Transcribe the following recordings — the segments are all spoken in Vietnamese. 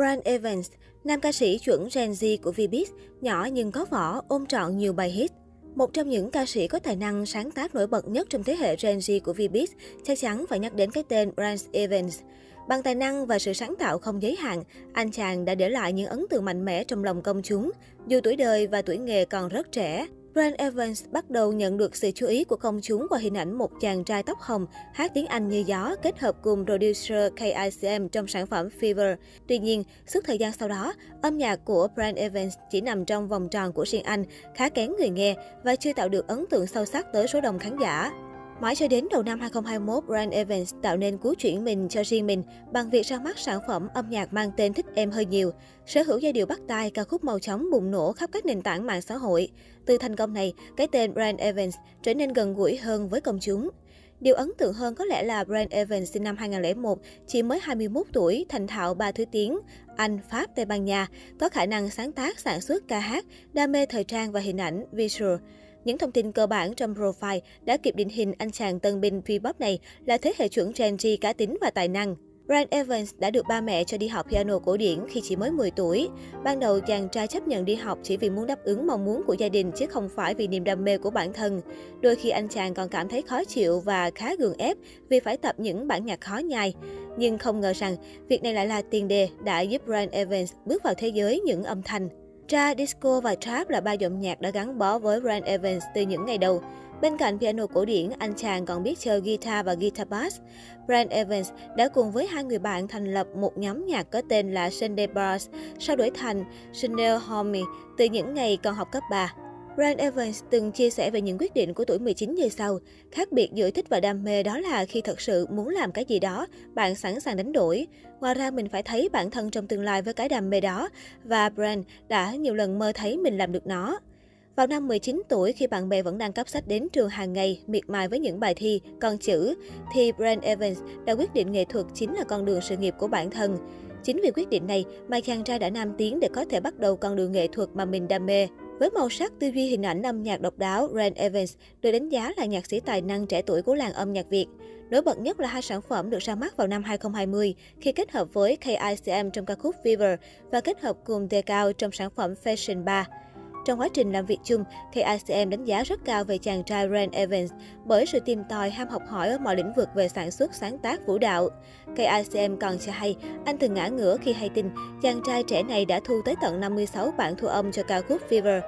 Brian Evans, nam ca sĩ chuẩn Gen Z của Vbiz, nhỏ nhưng có võ, ôm trọn nhiều bài hit. Một trong những ca sĩ có tài năng sáng tác nổi bật nhất trong thế hệ Gen Z của Vbiz, chắc chắn phải nhắc đến cái tên Brian Evans. Bằng tài năng và sự sáng tạo không giới hạn, anh chàng đã để lại những ấn tượng mạnh mẽ trong lòng công chúng, dù tuổi đời và tuổi nghề còn rất trẻ. Brian Evans bắt đầu nhận được sự chú ý của công chúng qua hình ảnh một chàng trai tóc hồng hát tiếng Anh như gió kết hợp cùng producer KICM trong sản phẩm Fever. Tuy nhiên, suốt thời gian sau đó, âm nhạc của Brian Evans chỉ nằm trong vòng tròn của riêng anh, khá kén người nghe và chưa tạo được ấn tượng sâu sắc tới số đông khán giả. Mãi cho đến đầu năm 2021, Brian Evans tạo nên cú chuyển mình cho riêng mình bằng việc ra mắt sản phẩm âm nhạc mang tên Thích Em Hơi Nhiều. Sở hữu giai điệu bắt tai, ca khúc màu chóng bùng nổ khắp các nền tảng mạng xã hội. Từ thành công này, cái tên Brian Evans trở nên gần gũi hơn với công chúng. Điều ấn tượng hơn có lẽ là Brian Evans sinh năm 2001, chỉ mới 21 tuổi, thành thạo ba thứ tiếng, Anh, Pháp, Tây Ban Nha, có khả năng sáng tác, sản xuất, ca hát, đam mê thời trang và hình ảnh, visual. Những thông tin cơ bản trong profile đã kịp định hình anh chàng tân binh V-pop này là thế hệ chuẩn Gen Z cá tính và tài năng. Brian Evans đã được ba mẹ cho đi học piano cổ điển khi chỉ mới 10 tuổi. Ban đầu, chàng trai chấp nhận đi học chỉ vì muốn đáp ứng mong muốn của gia đình chứ không phải vì niềm đam mê của bản thân. Đôi khi anh chàng còn cảm thấy khó chịu và khá gượng ép vì phải tập những bản nhạc khó nhai. Nhưng không ngờ rằng việc này lại là tiền đề đã giúp Brian Evans bước vào thế giới những âm thanh. Tra, disco và trap là ba giọng nhạc đã gắn bó với Brian Evans từ những ngày đầu. Bên cạnh piano cổ điển, anh chàng còn biết chơi guitar và guitar bass. Brian Evans đã cùng với hai người bạn thành lập một nhóm nhạc có tên là Sunday Bars, sau đổi thành Sunday Homie từ những ngày còn học cấp 3. Brian Evans từng chia sẻ về những quyết định của tuổi 19 như sau. Khác biệt giữa thích và đam mê đó là khi thật sự muốn làm cái gì đó, bạn sẵn sàng đánh đổi. Ngoài ra mình phải thấy bản thân trong tương lai với cái đam mê đó. Và Brian đã nhiều lần mơ thấy mình làm được nó. Vào năm 19 tuổi, khi bạn bè vẫn đang cấp sách đến trường hàng ngày, miệt mài với những bài thi, con chữ, thì Brand Evans đã quyết định nghệ thuật chính là con đường sự nghiệp của bản thân. Chính vì quyết định này mà chàng trai đã nam tiến để có thể bắt đầu con đường nghệ thuật mà mình đam mê. Với màu sắc, tư duy hình ảnh âm nhạc độc đáo, Ren Evans được đánh giá là nhạc sĩ tài năng trẻ tuổi của làng âm nhạc Việt. Nổi bật nhất là hai sản phẩm được ra mắt vào năm 2020 khi kết hợp với KICM trong ca khúc Fever và kết hợp cùng The Cao trong sản phẩm Fashion 3. Trong quá trình làm việc chung, KICM đánh giá rất cao về chàng trai Ren Evans bởi sự tìm tòi ham học hỏi ở mọi lĩnh vực về sản xuất, sáng tác, vũ đạo. KICM còn cho hay, anh từng ngã ngửa khi hay tin chàng trai trẻ này đã thu tới tận 56 bản thu âm cho ca khúc Fever.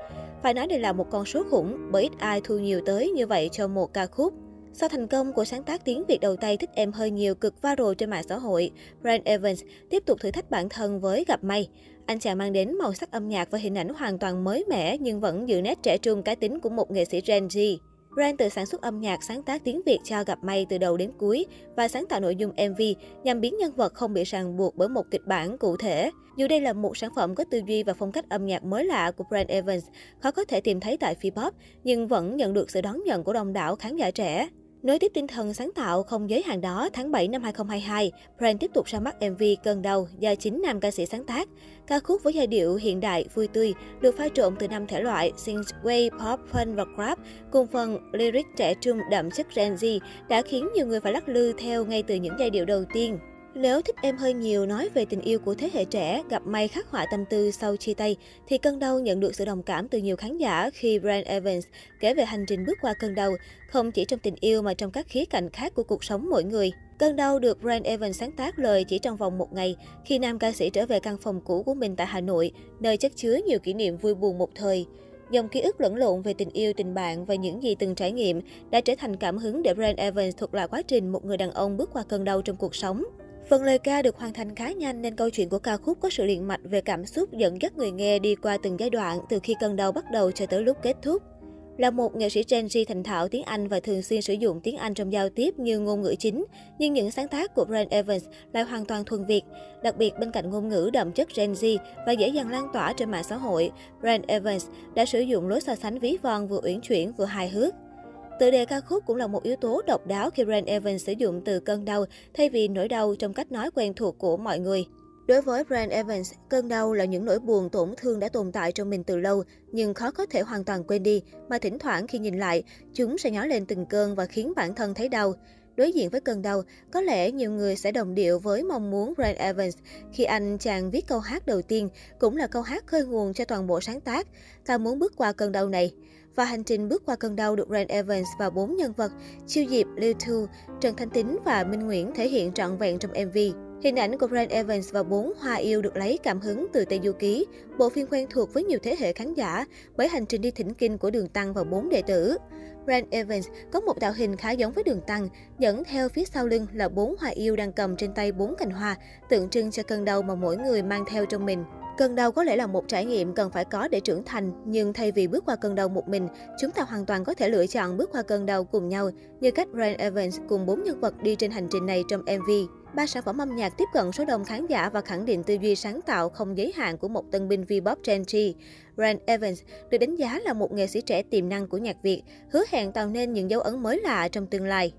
Phải nói đây là một con số khủng bởi ít ai thu nhiều tới như vậy cho một ca khúc. Sau thành công của sáng tác tiếng Việt đầu tay thích em hơi nhiều cực viral trên mạng xã hội, Brian Evans tiếp tục thử thách bản thân với Gặp May. Anh chàng mang đến màu sắc âm nhạc và hình ảnh hoàn toàn mới mẻ nhưng vẫn giữ nét trẻ trung cá tính của một nghệ sĩ Gen Z. Brian tự sản xuất âm nhạc sáng tác tiếng Việt cho Gặp May từ đầu đến cuối và sáng tạo nội dung MV nhằm biến nhân vật không bị ràng buộc bởi một kịch bản cụ thể. Dù đây là một sản phẩm có tư duy và phong cách âm nhạc mới lạ của Brian Evans, khó có thể tìm thấy tại Pop, nhưng vẫn nhận được sự đón nhận của đông đảo khán giả trẻ. Nối tiếp tinh thần sáng tạo không giới hạn đó, tháng 7 năm 2022, Brand tiếp tục ra mắt MV Cơn Đầu do chính nam ca sĩ sáng tác. Ca khúc với giai điệu hiện đại, vui tươi, được pha trộn từ năm thể loại synthwave, pop, funk và rap, cùng phần lyric trẻ trung đậm chất Gen Z đã khiến nhiều người phải lắc lư theo ngay từ những giai điệu đầu tiên. Nếu thích em hơi nhiều nói về tình yêu của thế hệ trẻ, gặp may khắc họa tâm tư sau chia tay, thì cơn đau nhận được sự đồng cảm từ nhiều khán giả khi Brian Evans kể về hành trình bước qua cơn đau, không chỉ trong tình yêu mà trong các khía cạnh khác của cuộc sống mỗi người. Cơn đau được Brian Evans sáng tác lời chỉ trong vòng một ngày, khi nam ca sĩ trở về căn phòng cũ của mình tại Hà Nội, nơi chất chứa nhiều kỷ niệm vui buồn một thời. Dòng ký ức lẫn lộn về tình yêu, tình bạn và những gì từng trải nghiệm đã trở thành cảm hứng để Brian Evans thuật lại quá trình một người đàn ông bước qua cơn đau trong cuộc sống. Phần lời ca được hoàn thành khá nhanh nên câu chuyện của ca khúc có sự liền mạch về cảm xúc dẫn dắt người nghe đi qua từng giai đoạn từ khi cơn đau bắt đầu cho tới lúc kết thúc. Là một nghệ sĩ Gen Z thành thạo tiếng Anh và thường xuyên sử dụng tiếng Anh trong giao tiếp như ngôn ngữ chính, nhưng những sáng tác của Brian Evans lại hoàn toàn thuần Việt. Đặc biệt bên cạnh ngôn ngữ đậm chất Gen Z và dễ dàng lan tỏa trên mạng xã hội, Brian Evans đã sử dụng lối so sánh ví von vừa uyển chuyển vừa hài hước. Tựa đề ca khúc cũng là một yếu tố độc đáo khi Brand Evans sử dụng từ cơn đau thay vì nỗi đau trong cách nói quen thuộc của mọi người. Đối với Brand Evans, cơn đau là những nỗi buồn tổn thương đã tồn tại trong mình từ lâu, nhưng khó có thể hoàn toàn quên đi, mà thỉnh thoảng khi nhìn lại, chúng sẽ nhói lên từng cơn và khiến bản thân thấy đau. Đối diện với cơn đau, có lẽ nhiều người sẽ đồng điệu với mong muốn Brian Evans khi anh chàng viết câu hát đầu tiên, cũng là câu hát khơi nguồn cho toàn bộ sáng tác. Ta muốn bước qua cơn đau này. Và hành trình bước qua cơn đau được Brian Evans và bốn nhân vật Chiêu Diệp, Lưu Thu, Trần Thanh Tín và Minh Nguyễn thể hiện trọn vẹn trong MV. Hình ảnh của Brian Evans và bốn hoa yêu được lấy cảm hứng từ Tây Du Ký, bộ phim quen thuộc với nhiều thế hệ khán giả bởi hành trình đi thỉnh kinh của Đường Tăng và bốn đệ tử. Brand Evans có một tạo hình khá giống với Đường Tăng, dẫn theo phía sau lưng là bốn hoa yêu đang cầm trên tay bốn cành hoa, tượng trưng cho cơn đau mà mỗi người mang theo trong mình. Cơn đau có lẽ là một trải nghiệm cần phải có để trưởng thành, nhưng thay vì bước qua cơn đau một mình, chúng ta hoàn toàn có thể lựa chọn bước qua cơn đau cùng nhau, như cách Ryan Evans cùng bốn nhân vật đi trên hành trình này trong MV. Ba sản phẩm âm nhạc tiếp cận số đông khán giả và khẳng định tư duy sáng tạo không giới hạn của một tân binh V-pop Gen Z. Rand Evans được đánh giá là một nghệ sĩ trẻ tiềm năng của nhạc Việt, hứa hẹn tạo nên những dấu ấn mới lạ trong tương lai.